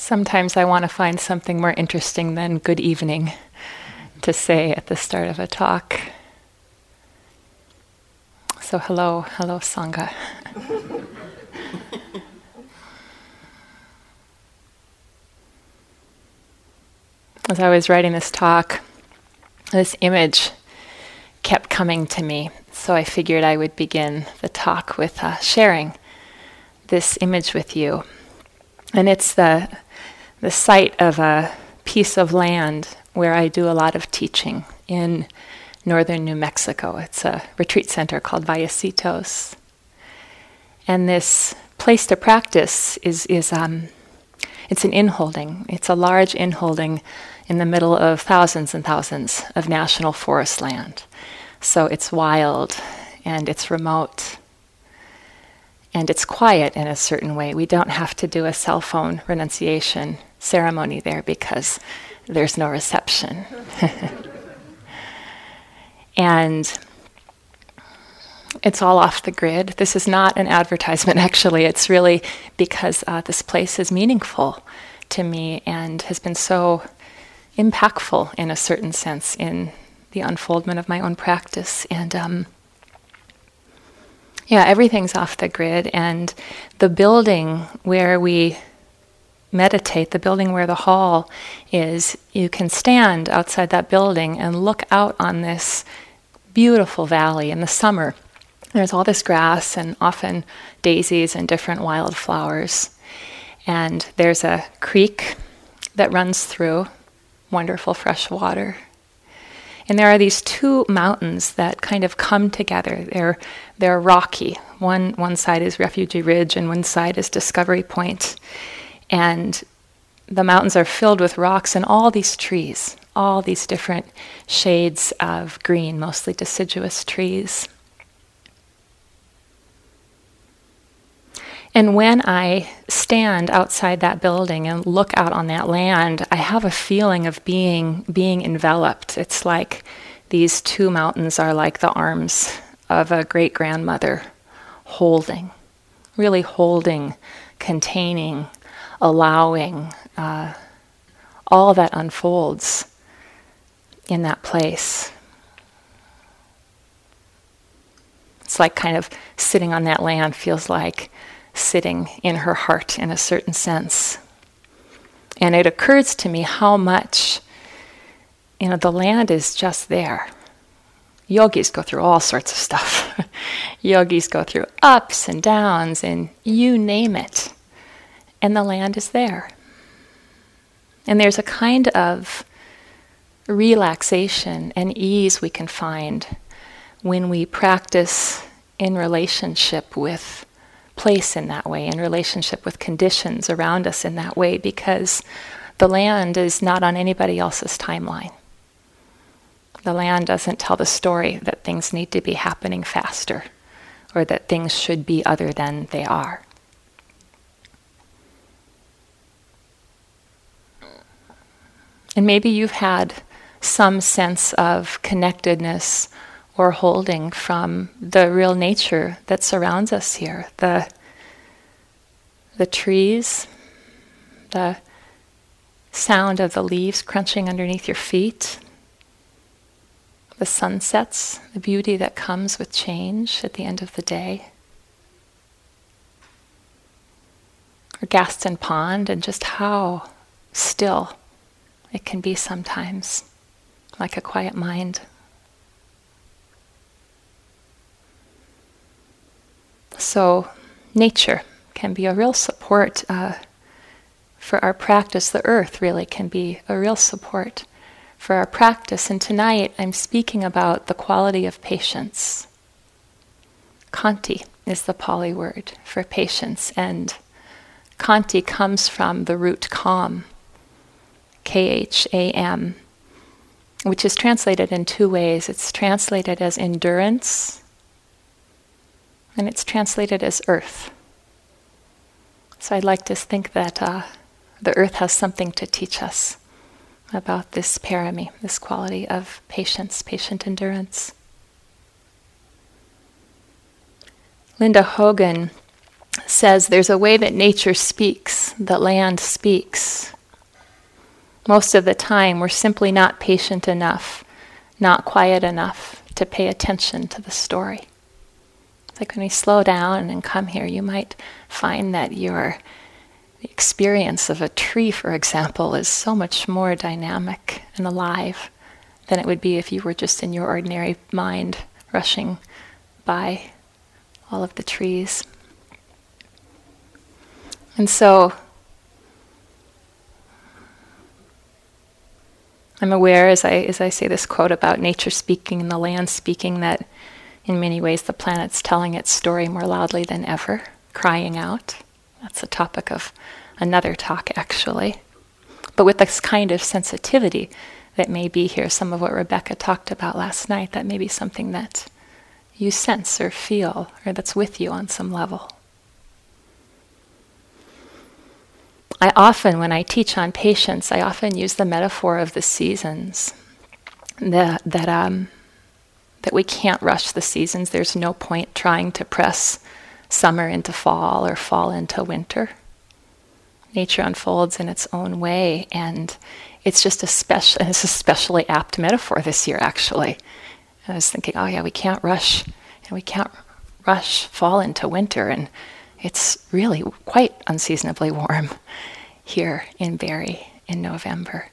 Sometimes I want to find something more interesting than good evening to say at the start of a talk. So, hello, hello, Sangha. As I was writing this talk, this image kept coming to me, so I figured I would begin the talk with uh, sharing this image with you. And it's the the site of a piece of land where I do a lot of teaching in northern New Mexico. It's a retreat center called Vallecitos. And this place to practice is, is um, it's an inholding. It's a large inholding in the middle of thousands and thousands of national forest land. So it's wild and it's remote and it's quiet in a certain way. We don't have to do a cell phone renunciation ceremony there because there's no reception. and it's all off the grid. This is not an advertisement, actually. It's really because uh, this place is meaningful to me and has been so impactful in a certain sense in the unfoldment of my own practice. And um, yeah, everything's off the grid. And the building where we meditate, the building where the hall is, you can stand outside that building and look out on this beautiful valley in the summer. There's all this grass and often daisies and different wildflowers. And there's a creek that runs through, wonderful fresh water. And there are these two mountains that kind of come together. They're, they're rocky. One, one side is Refugee Ridge, and one side is Discovery Point. And the mountains are filled with rocks and all these trees, all these different shades of green, mostly deciduous trees. And when I stand outside that building and look out on that land, I have a feeling of being being enveloped. It's like these two mountains are like the arms of a great grandmother holding, really holding, containing, allowing uh, all that unfolds in that place. It's like kind of sitting on that land feels like sitting in her heart in a certain sense. And it occurs to me how much, you know, the land is just there. Yogis go through all sorts of stuff. Yogis go through ups and downs and you name it. And the land is there. And there's a kind of relaxation and ease we can find when we practice in relationship with place in that way, in relationship with conditions around us in that way, because the land is not on anybody else's timeline. The land doesn't tell the story that things need to be happening faster or that things should be other than they are. And maybe you've had some sense of connectedness or holding from the real nature that surrounds us here the, the trees, the sound of the leaves crunching underneath your feet, the sunsets, the beauty that comes with change at the end of the day. Or Gaston Pond, and just how still it can be sometimes, like a quiet mind. So, nature can be a real support uh, for our practice. The earth really can be a real support for our practice. And tonight I'm speaking about the quality of patience. Khanti is the Pali word for patience, and Khanti comes from the root kham, K H A M, which is translated in two ways. It's translated as endurance and it's translated as earth. So I'd like to think that uh, the earth has something to teach us about this parami, this quality of patience, patient endurance. Linda Hogan says there's a way that nature speaks, that land speaks, Most of the time, we're simply not patient enough, not quiet enough to pay attention to the story. It's like when we slow down and come here, you might find that your experience of a tree, for example, is so much more dynamic and alive than it would be if you were just in your ordinary mind rushing by all of the trees. And so I'm aware as I as I say this quote about nature speaking and the land speaking that in many ways the planet's telling its story more loudly than ever, crying out. That's the topic of another talk actually. But with this kind of sensitivity that may be here, some of what Rebecca talked about last night, that may be something that you sense or feel or that's with you on some level. I often, when I teach on patience, I often use the metaphor of the seasons. That, that, um, that we can't rush the seasons. There's no point trying to press summer into fall or fall into winter. Nature unfolds in its own way, and it's just a special, it's especially apt metaphor this year, actually. I was thinking, oh yeah, we can't rush, and we can't rush fall into winter, and it's really quite unseasonably warm here in Barre in November.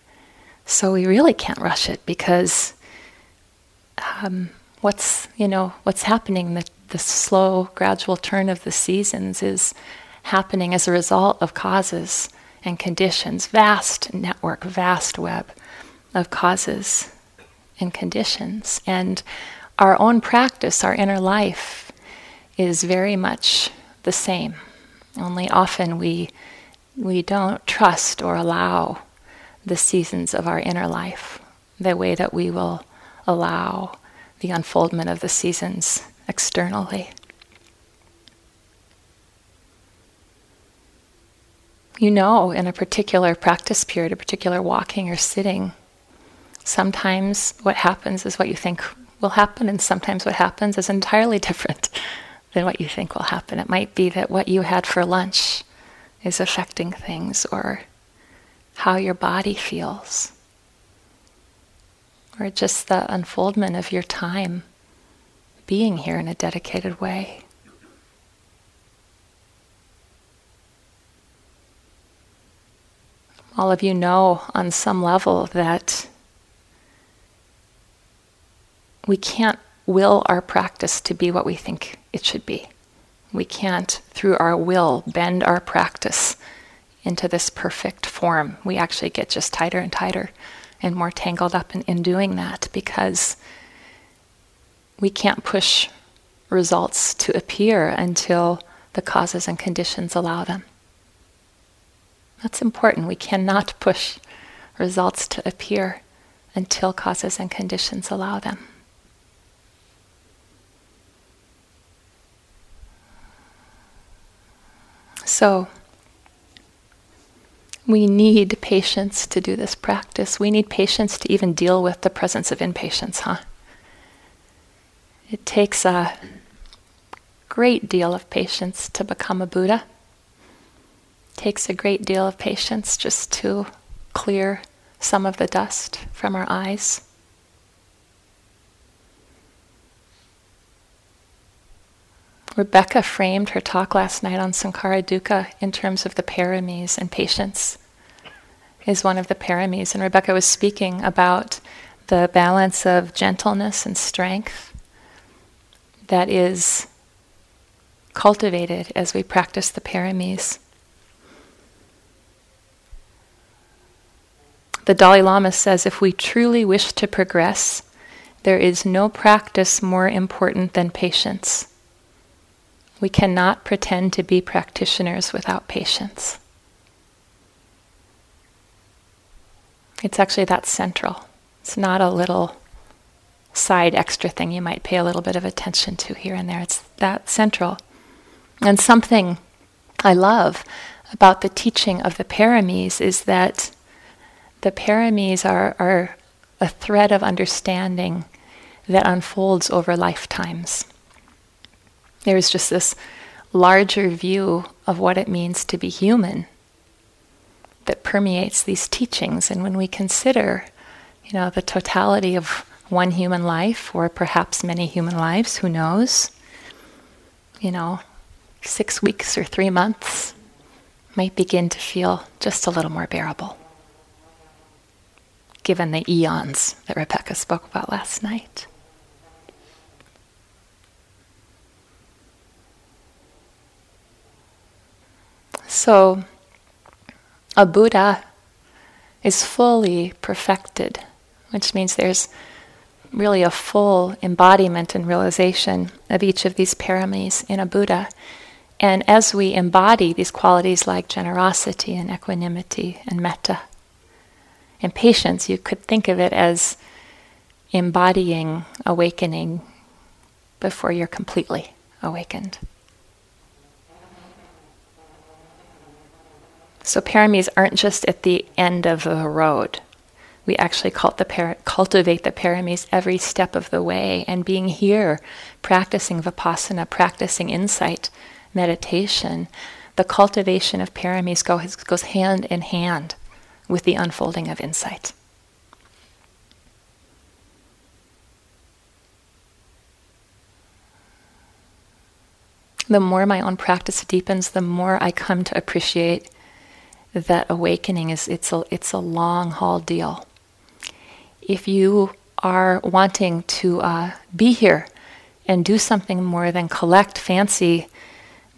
So we really can't rush it because um, what's you know what's happening the, the slow gradual turn of the seasons is happening as a result of causes and conditions, vast network, vast web of causes and conditions. And our own practice, our inner life, is very much the same. Only often we, we don't trust or allow the seasons of our inner life the way that we will allow the unfoldment of the seasons externally. you know in a particular practice period, a particular walking or sitting, sometimes what happens is what you think will happen, and sometimes what happens is entirely different than what you think will happen. It might be that what you had for lunch is affecting things, or how your body feels, or just the unfoldment of your time being here in a dedicated way. all of you know on some level that we can't will our practice to be what we think it should be. We can't, through our will, bend our practice into this perfect form. We actually get just tighter and tighter and more tangled up in, in doing that because we can't push results to appear until the causes and conditions allow them. That's important. We cannot push results to appear until causes and conditions allow them. So, we need patience to do this practice. We need patience to even deal with the presence of impatience, huh? It takes a great deal of patience to become a Buddha It takes a great deal of patience just to clear some of the dust from our eyes. Rebecca framed her talk last night on Sankhara Dukkha in terms of the paramis, and patience is one of the paramis. And Rebecca was speaking about the balance of gentleness and strength that is cultivated as we practice the paramis. The Dalai Lama says if we truly wish to progress, there is no practice more important than patience. We cannot pretend to be practitioners without patience. It's actually that central. It's not a little side extra thing you might pay a little bit of attention to here and there. It's that central. And something I love about the teaching of the paramis is that the paramis are, are a thread of understanding that unfolds over lifetimes. There's just this larger view of what it means to be human that permeates these teachings. And when we consider, you know, the totality of one human life, or perhaps many human lives, who knows, you know, six weeks or three months might begin to feel just a little more bearable, given the eons that Rebecca spoke about last night. So, a Buddha is fully perfected, which means there's really a full embodiment and realization of each of these paramis in a Buddha. And as we embody these qualities like generosity and equanimity and metta and patience, you could think of it as embodying awakening before you're completely awakened. So paramis aren't just at the end of the road. We actually cultivate the paramis every step of the way. And being here, practicing vipassana, practicing insight, meditation, the cultivation of paramis goes, goes hand in hand with the unfolding of insight. The more my own practice deepens, the more I come to appreciate that awakening is it's a it's a long haul deal. If you are wanting to uh, be here and do something more than collect fancy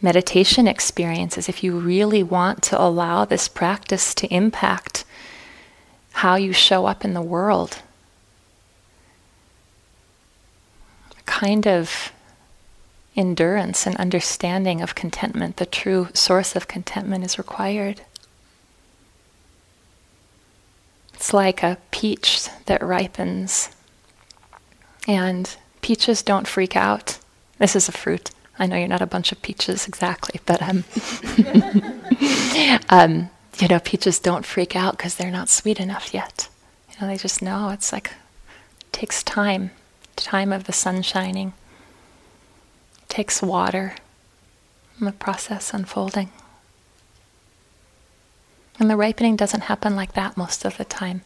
meditation experiences, if you really want to allow this practice to impact how you show up in the world, a kind of endurance and understanding of contentment, the true source of contentment, is required. It's like a peach that ripens. And peaches don't freak out. This is a fruit. I know you're not a bunch of peaches exactly, but um, um, you know, peaches don't freak out because they're not sweet enough yet. You know, they just know it's like it takes time, time of the sun shining. It takes water, and the process unfolding. And the ripening doesn't happen like that most of the time.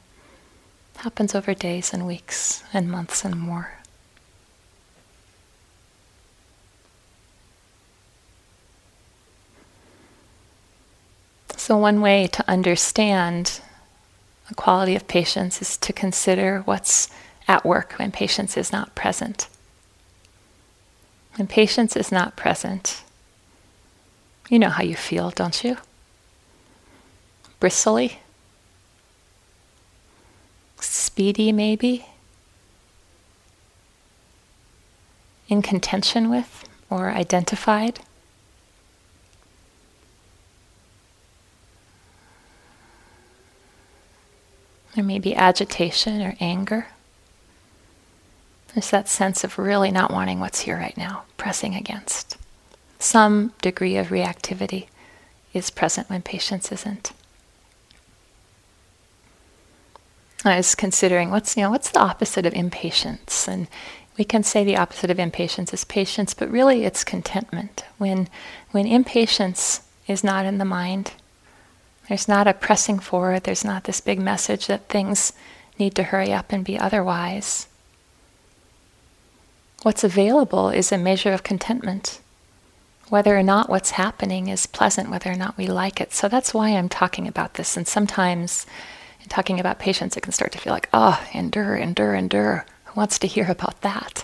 It happens over days and weeks and months and more. So, one way to understand the quality of patience is to consider what's at work when patience is not present. When patience is not present, you know how you feel, don't you? Bristly? Speedy, maybe? In contention with or identified? There may be agitation or anger. There's that sense of really not wanting what's here right now, pressing against. Some degree of reactivity is present when patience isn't. I was considering what's you know what's the opposite of impatience, and we can say the opposite of impatience is patience, but really it's contentment. When when impatience is not in the mind, there's not a pressing forward, there's not this big message that things need to hurry up and be otherwise. What's available is a measure of contentment, whether or not what's happening is pleasant, whether or not we like it. So that's why I'm talking about this. And sometimes, in talking about patience, it can start to feel like, oh, endure, endure, endure. Who wants to hear about that?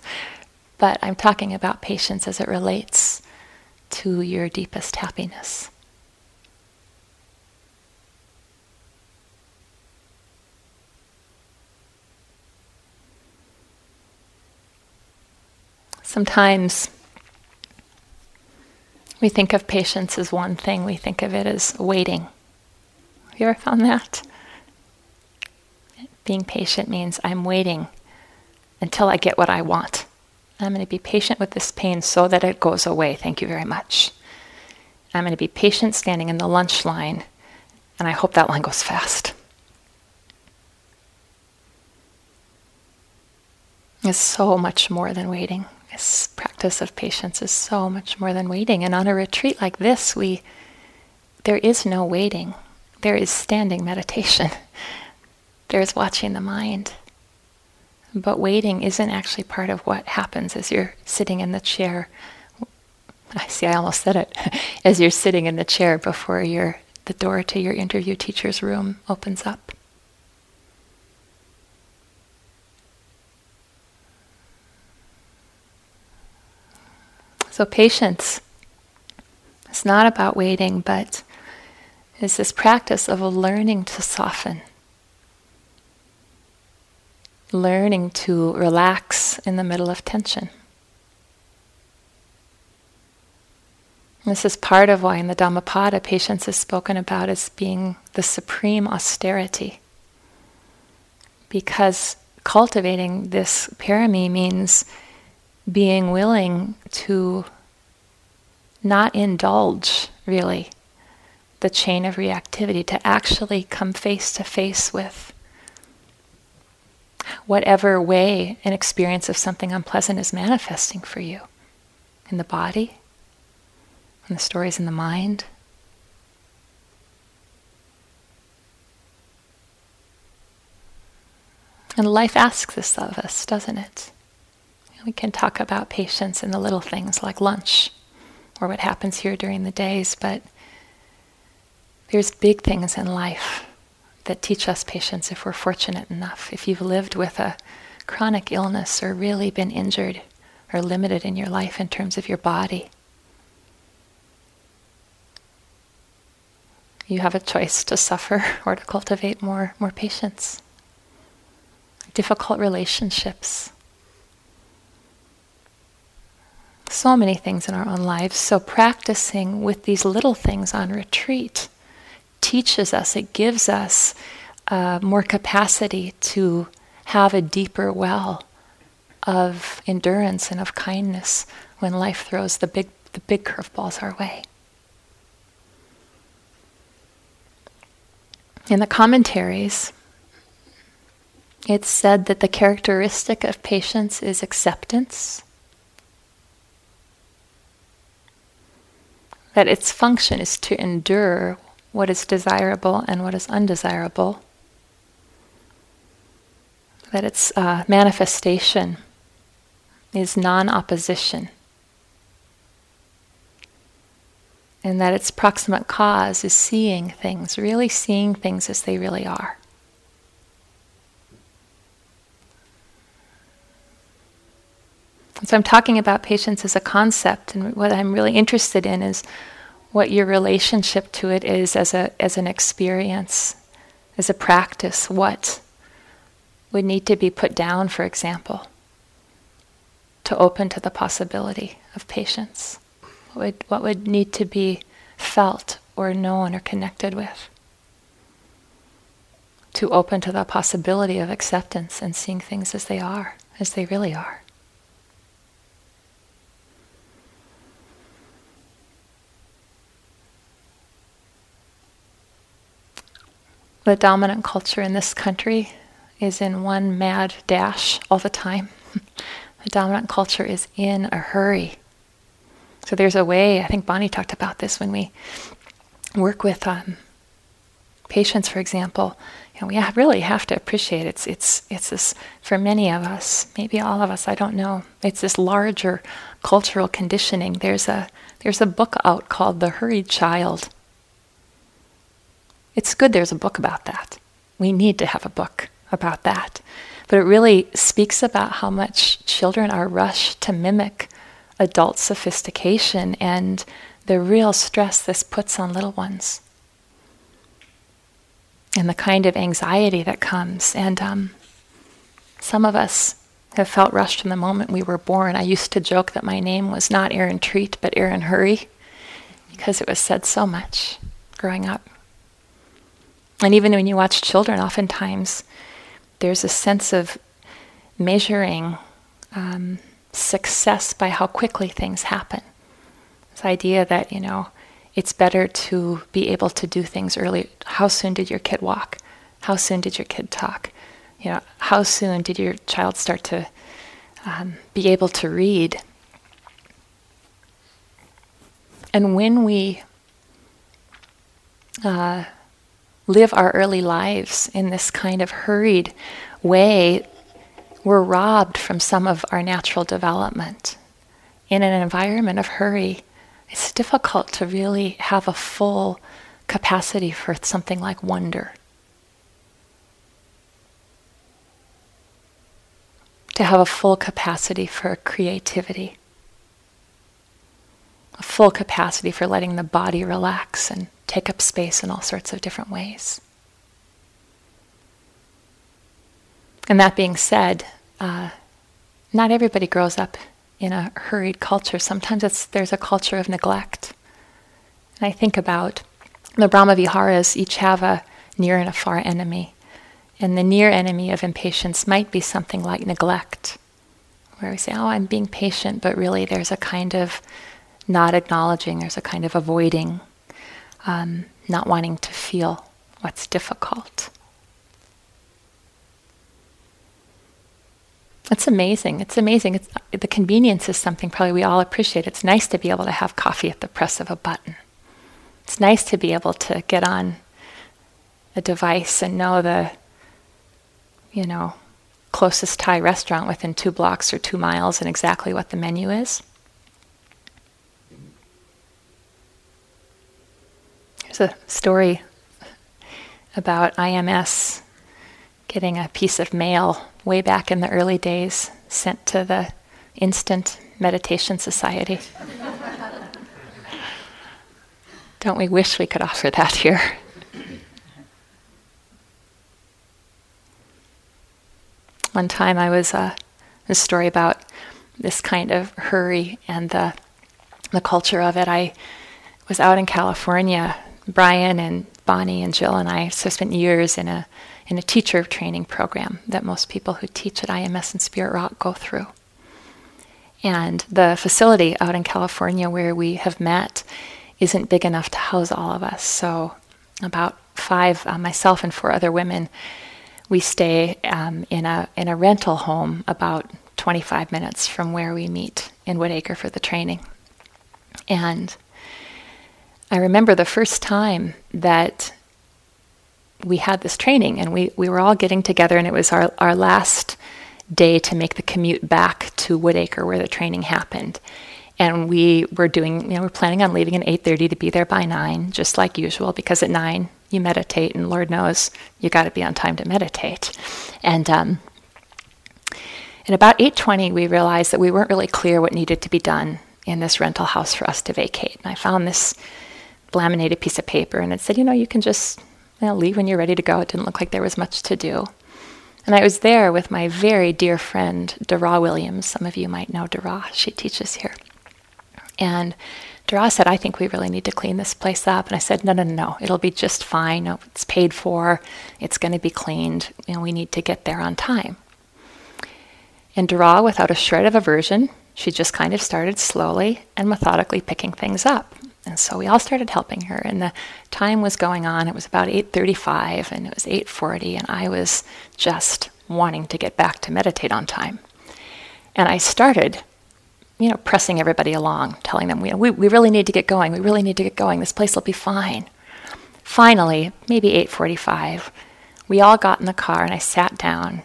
But I'm talking about patience as it relates to your deepest happiness. Sometimes we think of patience as one thing, we think of it as waiting. Have you ever found that? Being patient means I'm waiting until I get what I want. I'm going to be patient with this pain so that it goes away. Thank you very much. I'm going to be patient standing in the lunch line, and I hope that line goes fast. It's so much more than waiting. This practice of patience is so much more than waiting. And on a retreat like this, we there is no waiting. there is standing meditation, there's watching the mind. But waiting isn't actually part of what happens as you're sitting in the chair. I see, I almost said it. as you're sitting in the chair before your, the door to your interview teacher's room opens up. So, patience. It's not about waiting, but is this practice of learning to soften, learning to relax in the middle of tension. This is part of why in the Dhammapada patience is spoken about as being the supreme austerity. Because cultivating this parami means being willing to not indulge, really, the chain of reactivity, to actually come face to face with whatever way an experience of something unpleasant is manifesting for you in the body, in the stories in the mind. And life asks this of us, doesn't it? We can talk about patience in the little things like lunch or what happens here during the days, but there's big things in life that teach us patience if we're fortunate enough. If you've lived with a chronic illness or really been injured or limited in your life in terms of your body, you have a choice to suffer or to cultivate more, more patience. Difficult relationships so many things in our own lives. So, practicing with these little things on retreat teaches us, it gives us uh, more capacity to have a deeper well of endurance and of kindness when life throws the big, the big curveballs our way. In the commentaries, it's said that the characteristic of patience is acceptance that its function is to endure what is desirable and what is undesirable, that its uh, manifestation is non opposition, and that its proximate cause is seeing things, really seeing things as they really are. So I'm talking about patience as a concept, and what I'm really interested in is what your relationship to it is as a as an experience, as a practice. What would need to be put down, for example, to open to the possibility of patience? What would what would need to be felt or known or connected with? To open to the possibility of acceptance and seeing things as they are, as they really are. The dominant culture in this country is in one mad dash all the time. the dominant culture is in a hurry. So there's a way, I think Bonnie talked about this when we work with um, patience, for example. We really have to appreciate it's it's it's this for many of us, maybe all of us, I don't know. It's this larger cultural conditioning. There's a there's a book out called The Hurried Child it's good there's a book about that. We need to have a book about that. But it really speaks about how much children are rushed to mimic adult sophistication and the real stress this puts on little ones. And the kind of anxiety that comes. And um, some of us have felt rushed from the moment we were born. I used to joke that my name was not Erin Treat, but Erin Hurry, because it was said so much growing up. And even when you watch children, oftentimes there's a sense of measuring um, success by how quickly things happen. This idea that, you know, it's better to be able to do things early. How soon did your kid walk? How soon did your kid talk? You know, how soon did your child start to um, be able to read? And when we uh, live our early lives in this kind of hurried way, we're robbed from some of our natural development. In an environment of hurry, it's difficult to really have a full capacity for something like wonder. To have a full capacity for creativity, a full capacity for letting the body relax and take up space in all sorts of different ways. And that being said, uh, not everybody grows up in a hurried culture. Sometimes there's a culture of neglect. And I think about the Brahma Viharas each have a near and a far enemy. And the near enemy of impatience might be something like neglect, where we say, Oh, I'm being patient, but really there's a kind of not acknowledging, there's a kind of avoiding, um, not wanting to feel what's difficult. It's amazing. It's amazing. It's, the convenience is something probably we all appreciate. It's nice to be able to have coffee at the press of a button. It's nice to be able to get on a device and know the, you know, closest Thai restaurant within two blocks or two miles and exactly what the menu is. There's a story about IMS getting a piece of mail way back in the early days sent to the Instant Meditation Society. Don't we wish we could offer that here? One time I was uh, a story about this kind of hurry and the the culture of it. I was out in California. Brian and Bonnie and Jill and I so spent years in a in a teacher training program that most people who teach at IMS and Spirit Rock go through. And the facility out in California where we have met isn't big enough to house all of us. So, about five, uh, myself and four other women, we stay um, in a in a rental home about 25 minutes from where we meet in Woodacre for the training. And I remember the first time that we had this training and we, we were all getting together and it was our, our last day to make the commute back to Woodacre where the training happened. And we were doing, you know, we're planning on leaving at 8.30 to be there by 9, just like usual, because at 9 you meditate and Lord knows you got to be on time to meditate. And um, at about 8.20 we realized that we weren't really clear what needed to be done in this rental house for us to vacate. And I found this laminated piece of paper and it said, you know, you can just you know, leave when you're ready to go. It didn't look like there was much to do. And I was there with my very dear friend, Dara Williams. Some of you might know Dara. She teaches here. And Dara said, I think we really need to clean this place up. And I said, no, no, no, no. It'll be just fine. It's paid for. It's going to be cleaned. And we need to get there on time. And Dara, without a shred of aversion, she just kind of started slowly and methodically picking things up. And so we all started helping her and the time was going on. It was about 8:35 and it was 8:40 and I was just wanting to get back to meditate on time. And I started you know, pressing everybody along, telling them, we, we, we really need to get going. We really need to get going. This place will be fine. Finally, maybe 8:45, we all got in the car and I sat down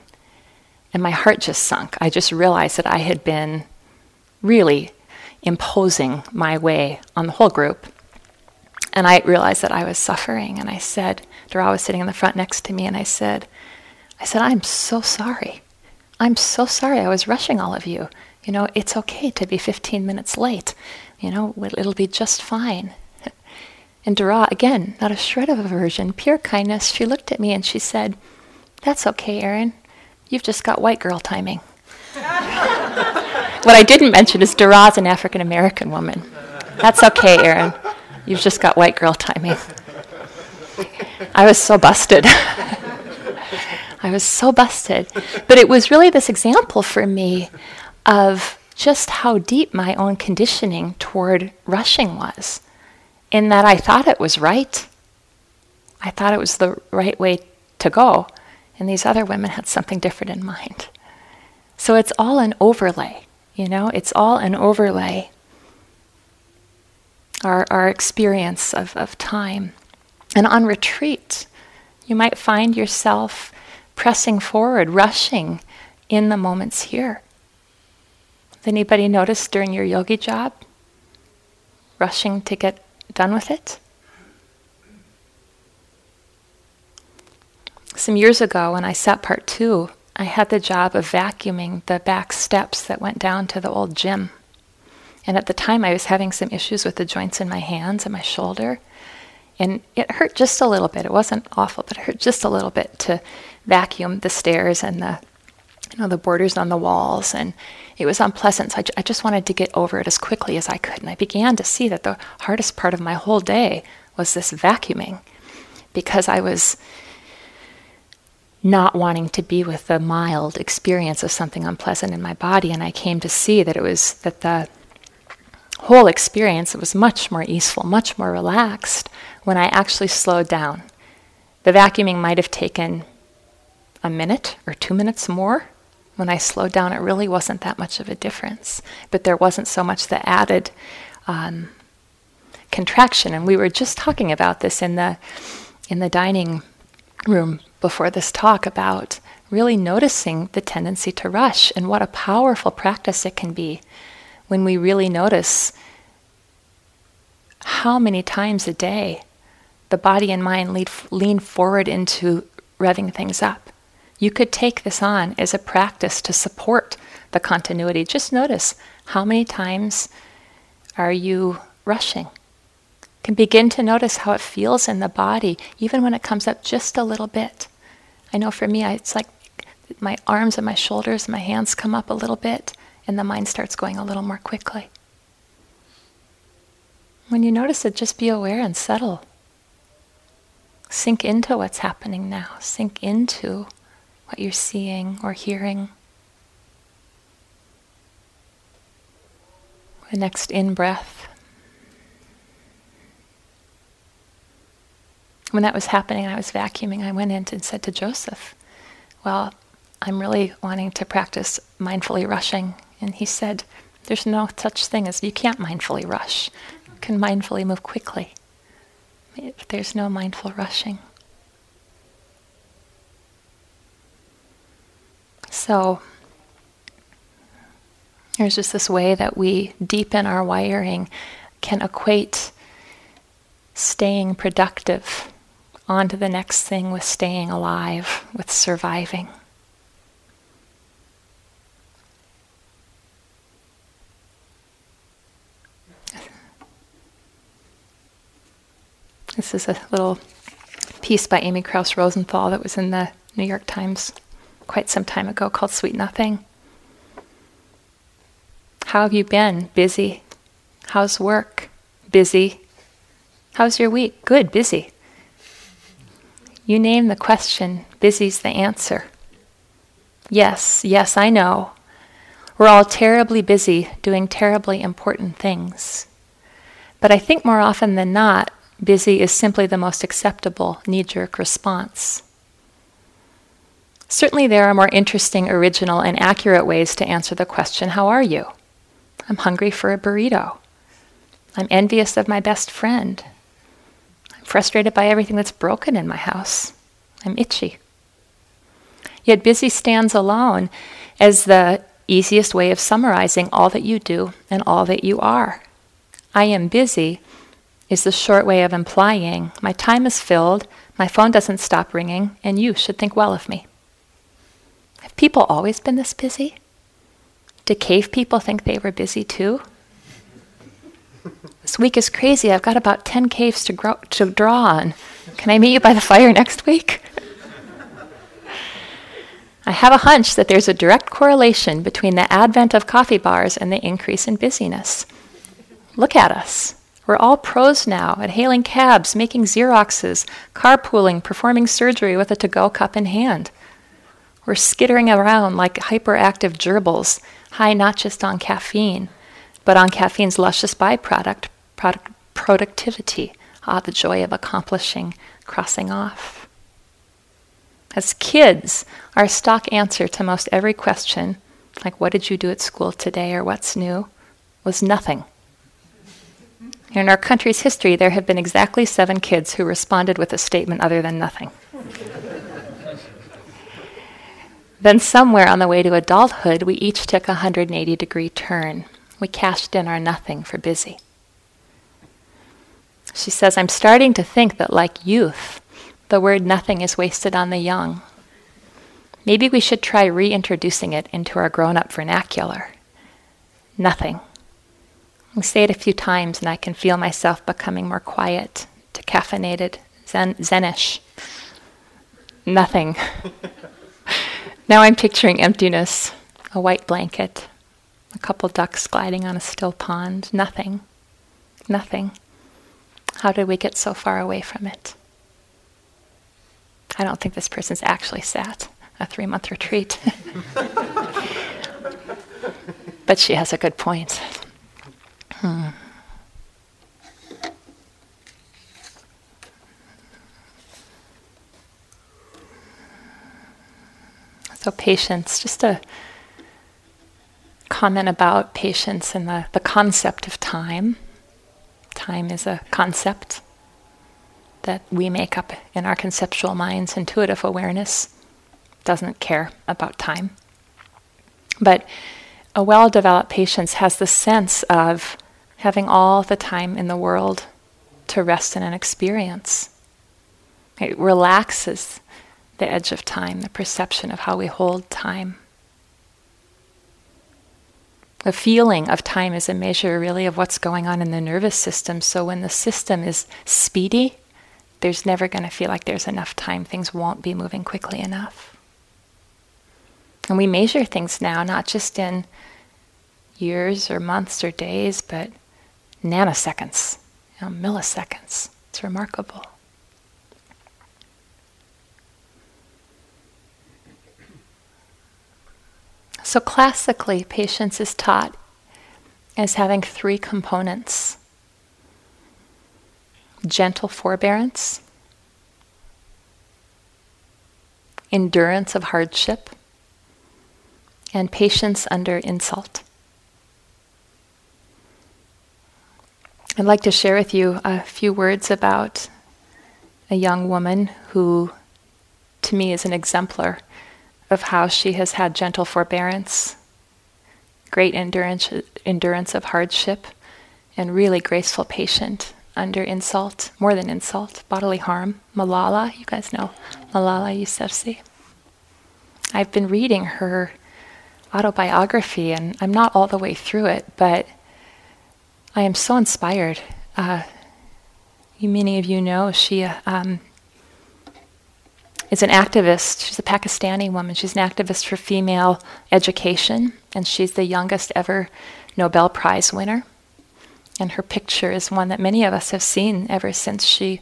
and my heart just sunk. I just realized that I had been really imposing my way on the whole group. And I realized that I was suffering. And I said, Dara was sitting in the front next to me, and I said, I said, I'm so sorry. I'm so sorry I was rushing all of you. You know, it's okay to be 15 minutes late. You know, it'll be just fine. And Dara, again, not a shred of aversion, pure kindness, she looked at me and she said, That's okay, Erin. You've just got white girl timing. What I didn't mention is Dara's an African American woman. That's okay, Erin. You've just got white girl timing. I was so busted. I was so busted. But it was really this example for me of just how deep my own conditioning toward rushing was, in that I thought it was right. I thought it was the right way to go, and these other women had something different in mind. So it's all an overlay. You know, it's all an overlay. Our, our experience of, of time. And on retreat, You might find yourself pressing forward, rushing in the moments here. Has anybody noticed during your yogi job? Rushing to get done with it? Some years ago, when I sat part two, I had the job of vacuuming the back steps that went down to the old gym. And at the time, I was having some issues with the joints in my hands and my shoulder. And it hurt just a little bit. It wasn't awful, but it hurt just a little bit to vacuum the stairs and the, you know, the borders on the walls. And it was unpleasant. So I, I just wanted to get over it as quickly as I could. And I began to see that the hardest part of my whole day was this vacuuming because I was not wanting to be with the mild experience of something unpleasant in my body. And I came to see that it was that the whole experience was much more easeful, much more relaxed when I actually slowed down. The vacuuming might have taken a minute or two minutes more. When I slowed down, it really wasn't that much of a difference, but there wasn't so much the added um, contraction. And we were just talking about this in the in the dining room before this talk about really noticing the tendency to rush and what a powerful practice it can be when we really notice how many times a day the body and mind lead, lean forward into revving things up. You could take this on as a practice to support the continuity. Just notice how many times are you rushing? Can begin to notice how it feels in the body, even when it comes up just a little bit. I know for me, it's like my arms and my shoulders, my hands come up a little bit, and the mind starts going a little more quickly. When you notice it, just be aware and settle. Sink into what's happening now. Sink into what you're seeing or hearing. The next in breath. When that was happening, I was vacuuming. I went in and said to Joseph, Well, I'm really wanting to practice mindfully rushing. And he said, There's no such thing as you can't mindfully rush. You can mindfully move quickly. There's no mindful rushing. So, there's just this way that we deepen our wiring, can equate staying productive onto the next thing with staying alive, with surviving. This is a little piece by Amy Krouse Rosenthal that was in the New York Times quite some time ago called Sweet Nothing. How have you been? Busy. How's work? Busy. How's your week? Good, busy. You name the question, busy's the answer. Yes, yes, I know. We're all terribly busy doing terribly important things. But I think more often than not, Busy is simply the most acceptable knee jerk response. Certainly, there are more interesting, original, and accurate ways to answer the question How are you? I'm hungry for a burrito. I'm envious of my best friend. Frustrated by everything that's broken in my house. I'm itchy. Yet, busy stands alone as the easiest way of summarizing all that you do and all that you are. I am busy is the short way of implying my time is filled, my phone doesn't stop ringing, and you should think well of me. Have people always been this busy? Do cave people think they were busy too? This week is crazy. I've got about 10 caves to, grow, to draw on. Can I meet you by the fire next week? I have a hunch that there's a direct correlation between the advent of coffee bars and the increase in busyness. Look at us. We're all pros now at hailing cabs, making Xeroxes, carpooling, performing surgery with a to go cup in hand. We're skittering around like hyperactive gerbils, high not just on caffeine, but on caffeine's luscious byproduct, product, productivity. Ah, the joy of accomplishing, crossing off. As kids, our stock answer to most every question, like what did you do at school today or what's new, was nothing. In our country's history, there have been exactly seven kids who responded with a statement other than nothing. Then, somewhere on the way to adulthood, we each took a 180 degree turn. We cashed in our nothing for busy. She says, I'm starting to think that, like youth, the word nothing is wasted on the young. Maybe we should try reintroducing it into our grown up vernacular. Nothing. We say it a few times, and I can feel myself becoming more quiet, decaffeinated, zen- zenish. Nothing. now I'm picturing emptiness, a white blanket, a couple ducks gliding on a still pond. Nothing. Nothing. How did we get so far away from it? I don't think this person's actually sat a three month retreat. but she has a good point. Hmm. So, patience, just a comment about patience and the, the concept of time. Time is a concept that we make up in our conceptual minds. Intuitive awareness doesn't care about time. But a well developed patience has the sense of having all the time in the world to rest in an experience. It relaxes the edge of time, the perception of how we hold time. The feeling of time is a measure, really, of what's going on in the nervous system. So when the system is speedy, there's never going to feel like there's enough time. Things won't be moving quickly enough. And we measure things now, not just in years or months or days, but nanoseconds, you know, milliseconds. It's remarkable. So, classically, patience is taught as having three components. Gentle forbearance, endurance of hardship, and patience under insult. I'd like to share with you a few words about a young woman who, to me, is an exemplar of how she has had gentle forbearance, great endurance, endurance of hardship, and really graceful patient under insult, more than insult, bodily harm. Malala, you guys know Malala Yousafzai. I've been reading her autobiography, and I'm not all the way through it, but I am so inspired. Uh, many of you know she um, is an activist. She's a Pakistani woman. She's an activist for female education, and she's the youngest ever Nobel Prize winner. And her picture is one that many of us have seen ever since she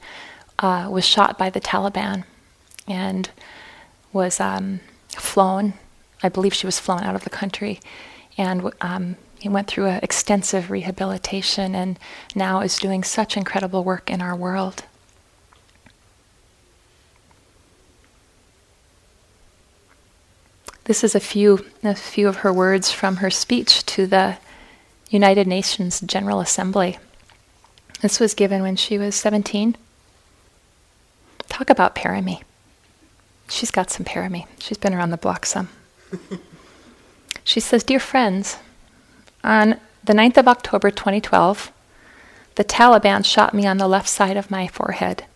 uh, was shot by the Taliban and was um, flown. I believe she was flown out of the country. And um, he went through extensive rehabilitation and now is doing such incredible work in our world. This is a few, a few of her words from her speech to the United Nations General Assembly. This was given when she was 17. Talk about parami. She's got some parami. She's been around the block some. she says, Dear friends, on the 9th of October 2012, the Taliban shot me on the left side of my forehead.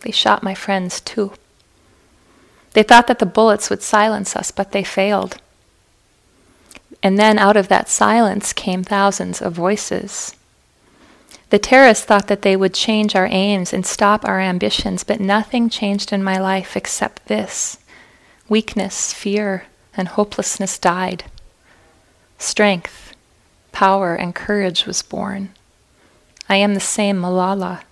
They shot my friends too. They thought that the bullets would silence us, but they failed. And then out of that silence came thousands of voices. The terrorists thought that they would change our aims and stop our ambitions, but nothing changed in my life except this weakness, fear, and hopelessness died. Strength, power, and courage was born. I am the same Malala.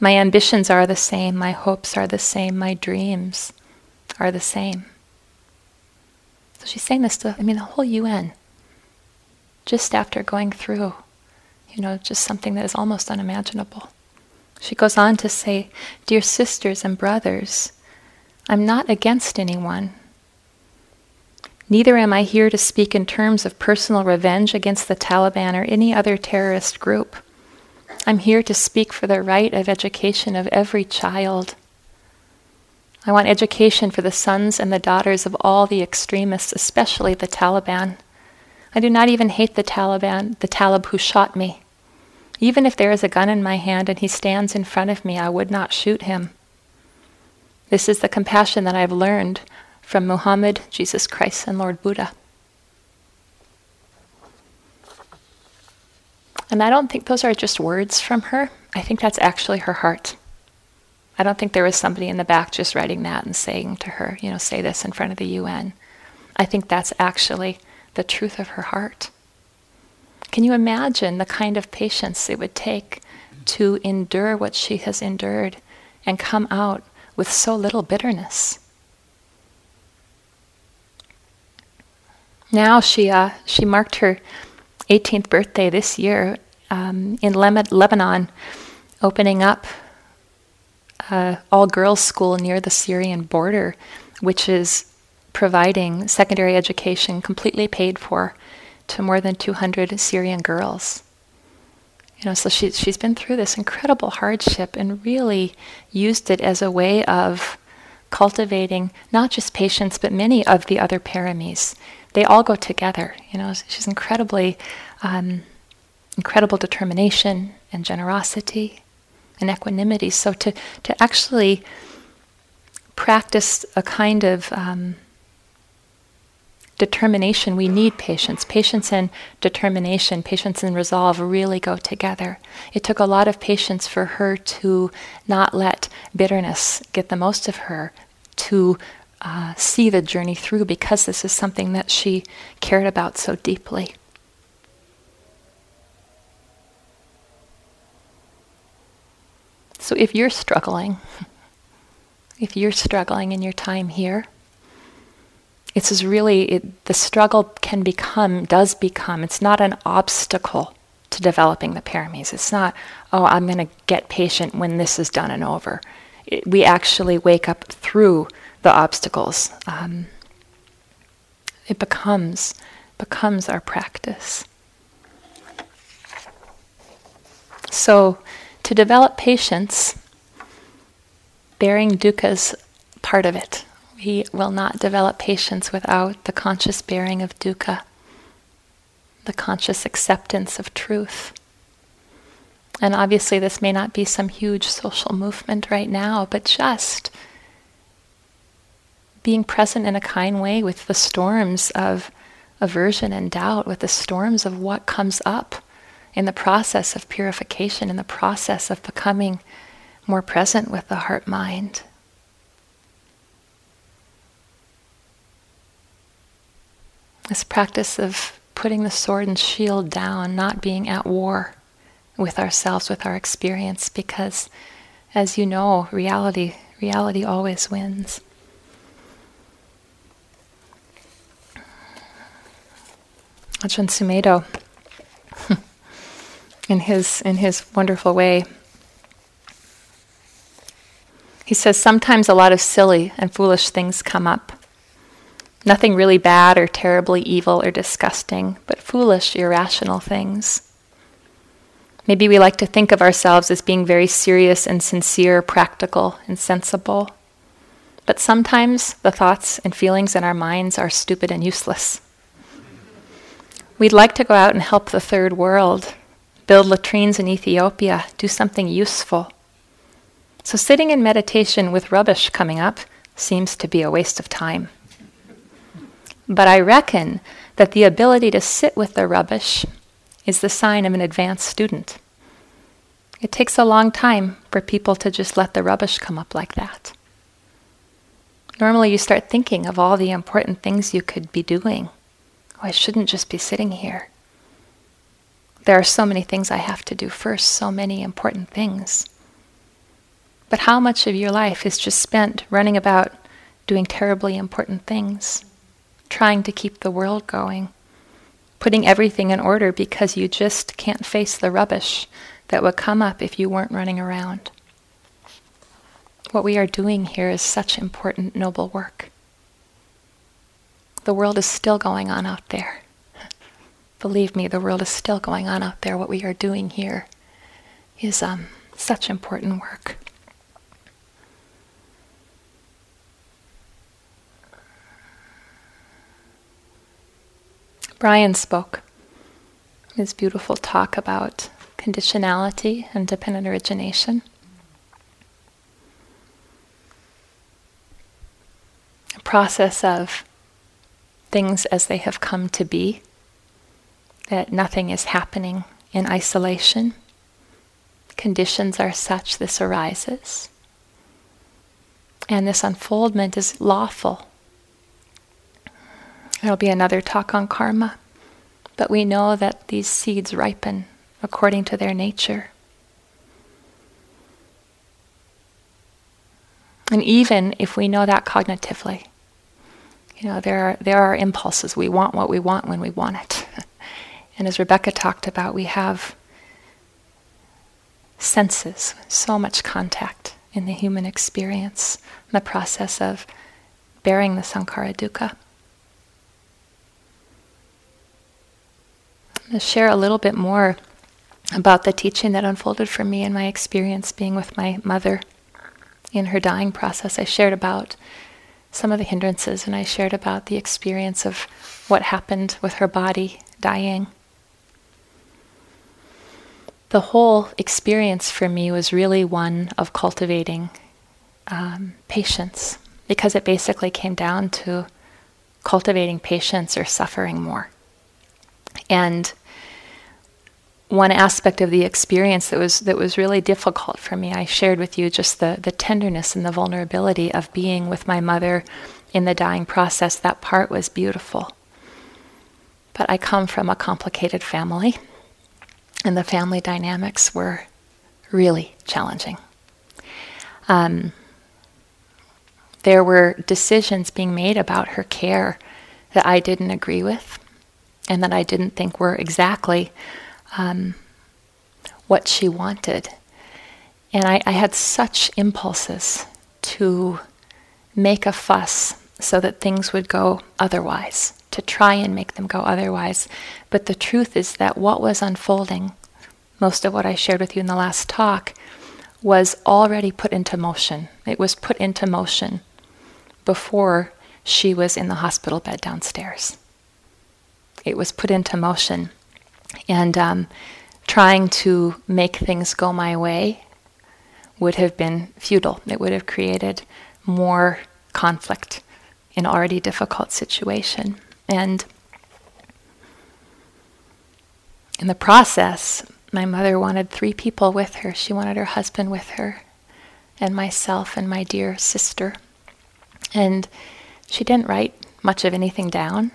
My ambitions are the same, my hopes are the same, my dreams are the same. So she's saying this to, I mean, the whole UN, just after going through, you know, just something that is almost unimaginable. She goes on to say, Dear sisters and brothers, I'm not against anyone. Neither am I here to speak in terms of personal revenge against the Taliban or any other terrorist group. I'm here to speak for the right of education of every child I want education for the sons and the daughters of all the extremists, especially the Taliban. I do not even hate the Taliban, the Talib who shot me. Even if there is a gun in my hand and he stands in front of me, I would not shoot him. This is the compassion that I've learned from Muhammad, Jesus Christ, and Lord Buddha. And I don't think those are just words from her. I think that's actually her heart. I don't think there was somebody in the back just writing that and saying to her, you know, say this in front of the UN. I think that's actually the truth of her heart. Can you imagine the kind of patience it would take to endure what she has endured and come out with so little bitterness? Now she uh, she marked her 18th birthday this year um, in Le- Lebanon, opening up uh, all girls school near the Syrian border, which is providing secondary education completely paid for to more than 200 Syrian girls. You know, so she, she's been through this incredible hardship and really used it as a way of cultivating not just patience, but many of the other paramis. They all go together. You know, she's incredibly, um, incredible determination and generosity and equanimity. So to, to actually practice a kind of um, determination, we need patience. Patience and determination, patience and resolve really go together. It took a lot of patience for her to not let bitterness get the most of her, to uh, see the journey through because this is something that she cared about so deeply. So if you're struggling, if you're struggling in your time here, it's really it, the struggle can become does become it's not an obstacle to developing the paramis. It's not oh i'm going to get patient when this is done and over. It, we actually wake up through the obstacles. Um, it becomes becomes our practice. So to develop patience, bearing dukkha's part of it. We will not develop patience without the conscious bearing of dukkha, the conscious acceptance of truth. And obviously, this may not be some huge social movement right now, but just being present in a kind way with the storms of aversion and doubt, with the storms of what comes up in the process of purification, in the process of becoming more present with the heart mind. This practice of putting the sword and shield down, not being at war with ourselves, with our experience, because as you know, reality reality always wins. Ajahn Sumedho in his in his wonderful way. He says sometimes a lot of silly and foolish things come up. Nothing really bad or terribly evil or disgusting, but foolish, irrational things. Maybe we like to think of ourselves as being very serious and sincere, practical and sensible. But sometimes the thoughts and feelings in our minds are stupid and useless. We'd like to go out and help the third world, build latrines in Ethiopia, do something useful. So, sitting in meditation with rubbish coming up seems to be a waste of time. But I reckon that the ability to sit with the rubbish is the sign of an advanced student. It takes a long time for people to just let the rubbish come up like that. Normally, you start thinking of all the important things you could be doing. Oh, I shouldn't just be sitting here. There are so many things I have to do first, so many important things. But how much of your life is just spent running about doing terribly important things, trying to keep the world going, putting everything in order because you just can't face the rubbish that would come up if you weren't running around? What we are doing here is such important, noble work. The world is still going on out there. Believe me, the world is still going on out there. What we are doing here is um, such important work. Brian spoke his beautiful talk about conditionality and dependent origination. A process of things as they have come to be that nothing is happening in isolation. Conditions are such this arises. And this unfoldment is lawful. There'll be another talk on karma, but we know that these seeds ripen according to their nature. And even if we know that cognitively, you know, there are, there are impulses. We want what we want when we want it. And as Rebecca talked about, we have senses, so much contact in the human experience, in the process of bearing the sankhara dukkha. I'm going to share a little bit more about the teaching that unfolded for me in my experience being with my mother in her dying process. I shared about some of the hindrances, and I shared about the experience of what happened with her body dying. The whole experience for me was really one of cultivating um, patience, because it basically came down to cultivating patience or suffering more. And one aspect of the experience that was that was really difficult for me. I shared with you just the the tenderness and the vulnerability of being with my mother in the dying process. That part was beautiful. But I come from a complicated family, and the family dynamics were really challenging. Um, there were decisions being made about her care that I didn't agree with, and that I didn't think were exactly um, what she wanted. And I, I had such impulses to make a fuss so that things would go otherwise, to try and make them go otherwise. But the truth is that what was unfolding, most of what I shared with you in the last talk, was already put into motion. It was put into motion before she was in the hospital bed downstairs. It was put into motion and um, trying to make things go my way would have been futile. It would have created more conflict in already difficult situation. And in the process, my mother wanted three people with her. She wanted her husband with her, and myself and my dear sister. And she didn't write much of anything down.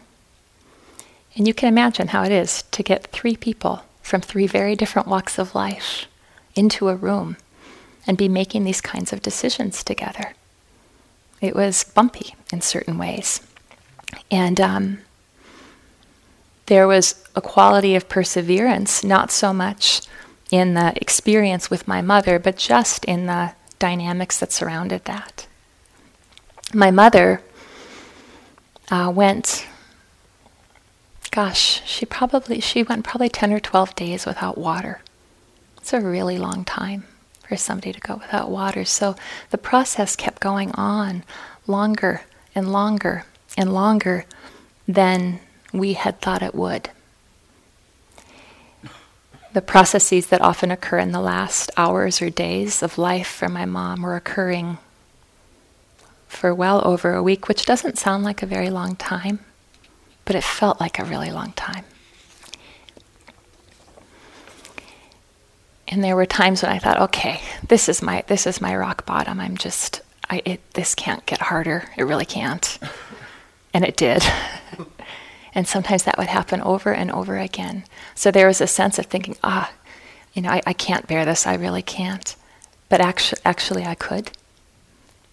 And you can imagine how it is to get three people from three very different walks of life into a room and be making these kinds of decisions together. It was bumpy in certain ways. And um, there was a quality of perseverance, not so much in the experience with my mother, but just in the dynamics that surrounded that. My mother uh, went gosh, she probably she went probably 10 or 12 days without water. It's a really long time for somebody to go without water. So the process kept going on longer and longer and longer than we had thought it would. The processes that often occur in the last hours or days of life for my mom were occurring for well over a week, which doesn't sound like a very long time but it felt like a really long time. And there were times when I thought, okay, this is my this is my rock bottom. I'm just I it this can't get harder. It really can't. And it did. and sometimes that would happen over and over again. So there was a sense of thinking, ah, you know, I, I can't bear this. I really can't. But actually, actually, I could.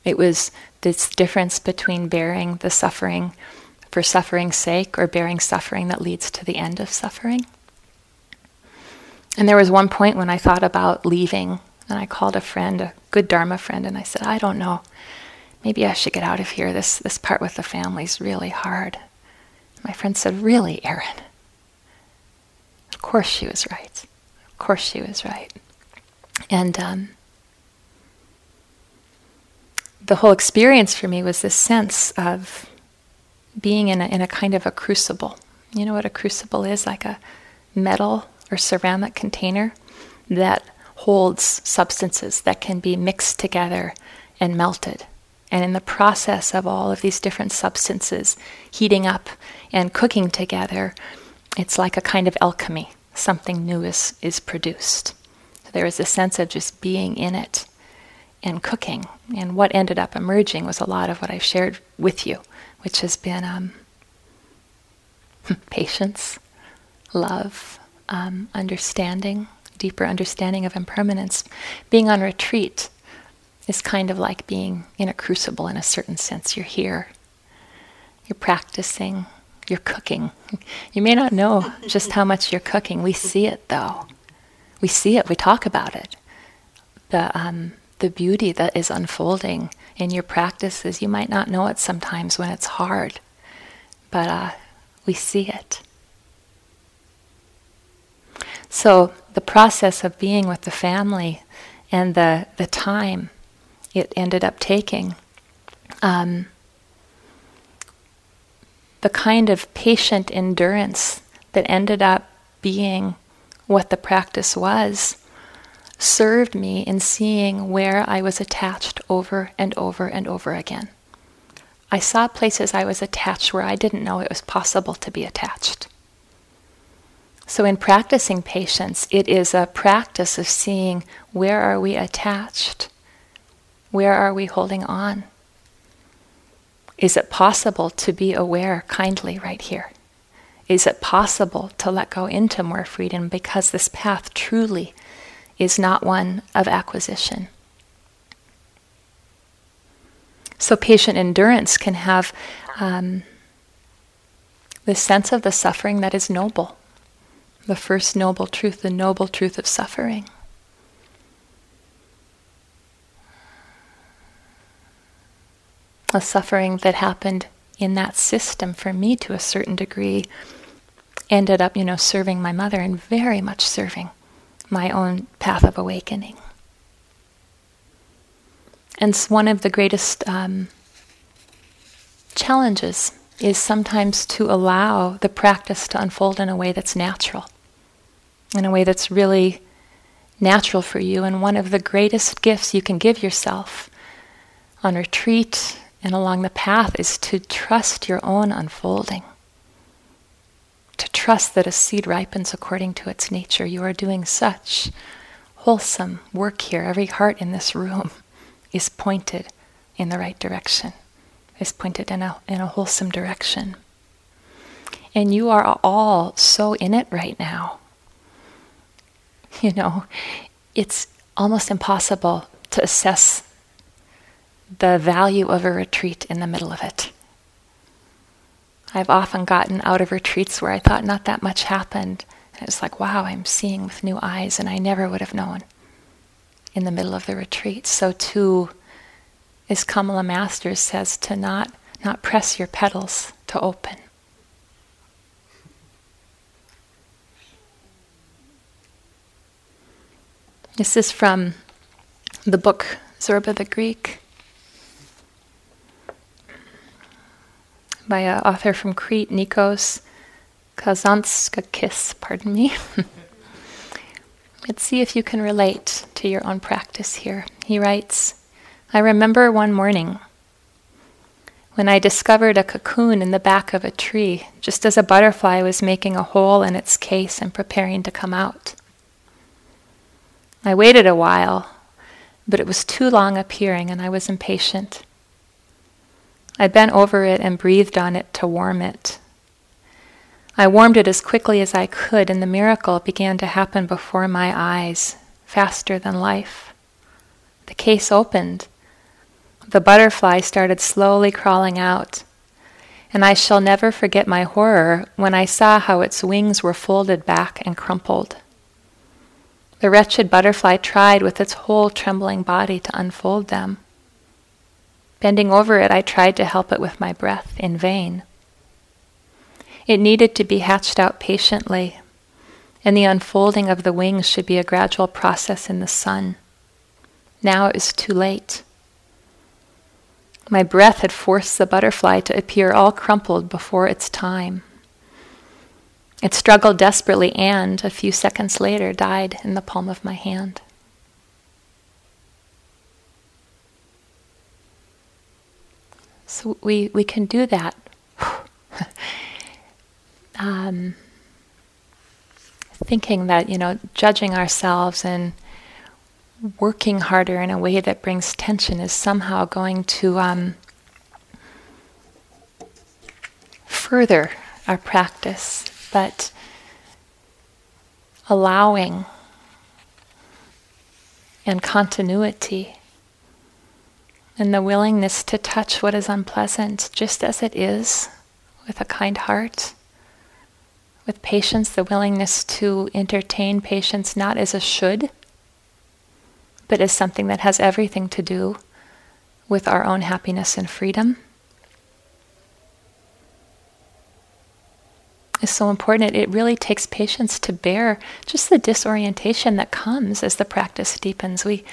It was this difference between bearing the suffering for suffering's sake or bearing suffering that leads to the end of suffering. And there was one point when I thought about leaving, and I called a friend, a good Dharma friend, and I said, I don't know. Maybe I should get out of here. This, this part with the family is really hard. My friend said, Really, Erin? Of course she was right. Of course she was right. And um, the whole experience for me was this sense of being in a, in a kind of a crucible, You know what a crucible is? Like a metal or ceramic container that holds substances that can be mixed together and melted. And in the process of all of these different substances heating up and cooking together, it's like a kind of alchemy. Something new is, is produced. So there is a sense of just being in it and cooking. And what ended up emerging was a lot of what I've shared with you, which has been um, patience, love, um, understanding, deeper understanding of impermanence. Being on retreat is kind of like being in a crucible in a certain sense. You're here, you're practicing, you're cooking. You may not know just how much you're cooking. We see it though. We see it, we talk about it. The, um, the beauty that is unfolding in your practices, you might not know it sometimes when it's hard, but uh, we see it. So the process of being with the family and the, the time it ended up taking, um, the kind of patient endurance that ended up being what the practice was served me in seeing where I was attached over and over and over again. I saw places I was attached where I didn't know it was possible to be attached. So, in practicing patience, it is a practice of seeing where are we attached? Where are we holding on? Is it possible to be aware kindly right here? Is it possible to let go into more freedom because this path truly is not one of acquisition? So, patient endurance can have um, the sense of the suffering that is noble the first noble truth, the noble truth of suffering. A suffering that happened in that system for me to a certain degree ended up, you know, serving my mother and very much serving my own path of awakening. And one of the greatest um, challenges is sometimes to allow the practice to unfold in a way that's natural in a way that's really natural for you. And one of the greatest gifts you can give yourself on retreat and along the path is to trust your own unfolding. To trust that a seed ripens according to its nature. You are doing such wholesome work here. Every heart in this room is pointed in the right direction, is pointed in a, in a wholesome direction. And you are all so in it right now. you know, it's almost impossible to assess the value of a retreat in the middle of it. I've often gotten out of retreats where I thought not that much happened. And it's like, wow, I'm seeing with new eyes, and I never would have known in the middle of the retreat. So, too, as Kamala Masters says, to not, not press your petals to open. This is from the book Zorba the Greek by an author from Crete, Nikos Kazantzakis, pardon me. Let's see if you can relate to your own practice here. He writes, I remember one morning when I discovered a cocoon in the back of a tree, just as a butterfly was making a hole in its case and preparing to come out. I waited a while, but it was too long appearing and I was impatient. I bent over it and breathed on it to warm it. I warmed it as quickly as I could, and the miracle began to happen before my eyes, faster than life. The case opened. The butterfly started slowly crawling out, and I shall never forget my horror when I saw how its wings were folded back and crumpled. The wretched butterfly tried with its whole trembling body to unfold them. Bending over it, I tried to help it with my breath, in vain. It needed to be hatched out patiently, and the unfolding of the wings should be a gradual process in the sun. Now it was too late. My breath had forced the butterfly to appear all crumpled before its time. It struggled desperately and, a few seconds later, died in the palm of my hand. So we, we can do that. um, thinking that, you know, judging ourselves and working harder in a way that brings tension is somehow going to um, further our practice but allowing and continuity and the willingness to touch what is unpleasant just as it is with a kind heart, with patience, the willingness to entertain patience not as a should, but as something that has everything to do with our own happiness and freedom. is so important. It, really takes patience to bear just the disorientation that comes as the practice deepens. We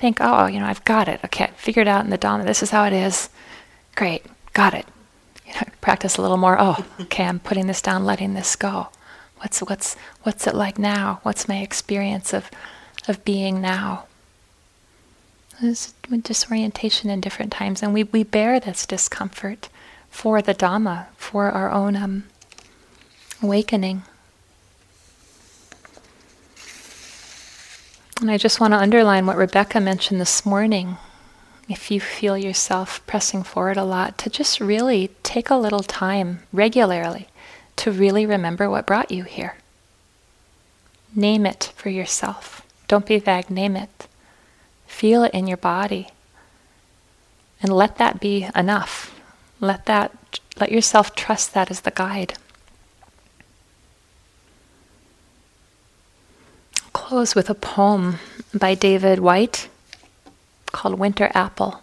think, oh, you know, I've got it. Okay, figured out in the Dhamma. This is how it is. Great, got it. You know, practice a little more. Oh, okay, I'm putting this down, letting this go. What's what's what's it like now? What's my experience of of being now? There's disorientation in different times, and we, we bear this discomfort for the Dhamma, for our own um, awakening. And I just want to underline what Rebecca mentioned this morning. If you feel yourself pressing forward a lot, to just really take a little time regularly to really remember what brought you here. Name it for yourself. Don't be vague, name it. Feel it in your body. And let that be enough. Let that let yourself trust that as the guide. Close with a poem by David Whyte called Winter Apple.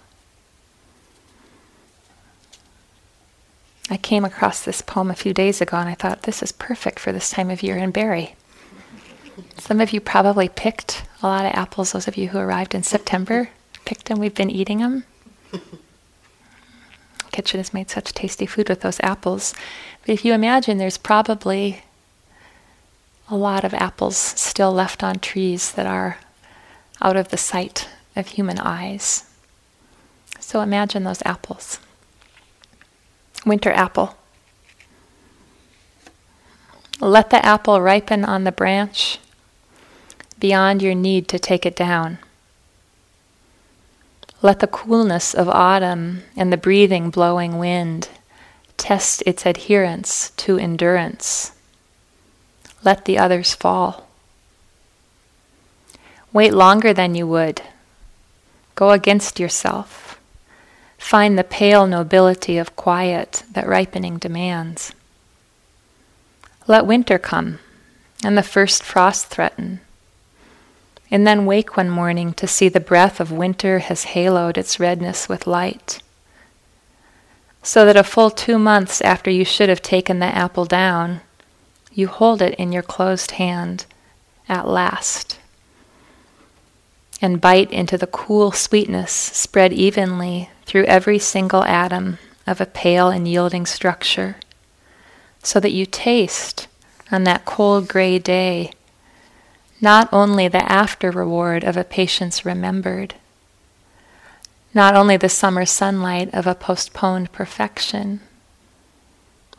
I came across this poem a few days ago and I thought this is perfect for this time of year in Barre. Some of you probably picked a lot of apples, those of you who arrived in September picked them, we've been eating them. Kitchen has made such tasty food with those apples. But if you imagine, there's probably a lot of apples still left on trees that are out of the sight of human eyes. So imagine those apples. Winter apple. Let the apple ripen on the branch beyond your need to take it down. Let the coolness of autumn and the breathing blowing wind test its adherence to endurance let the others fall. Wait longer than you would. Go against yourself. Find the pale nobility of quiet that ripening demands. Let winter come and the first frost threaten. And then wake one morning to see the breath of winter has haloed its redness with light. So that a full two months after you should have taken the apple down, you hold it in your closed hand at last and bite into the cool sweetness spread evenly through every single atom of a pale and yielding structure, so that you taste on that cold gray day not only the after reward of a patience remembered, not only the summer sunlight of a postponed perfection,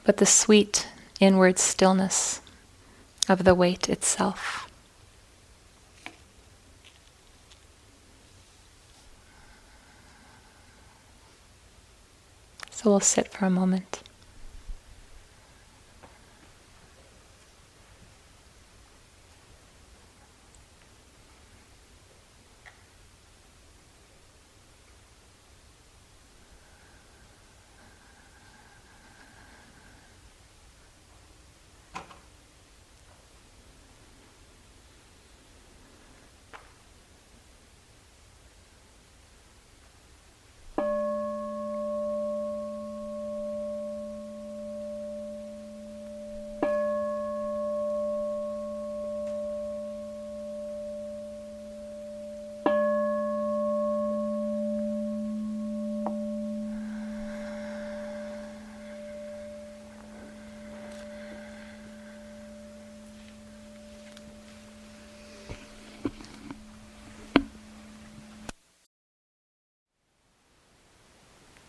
but the sweet inward stillness of the wait itself. So we'll sit for a moment.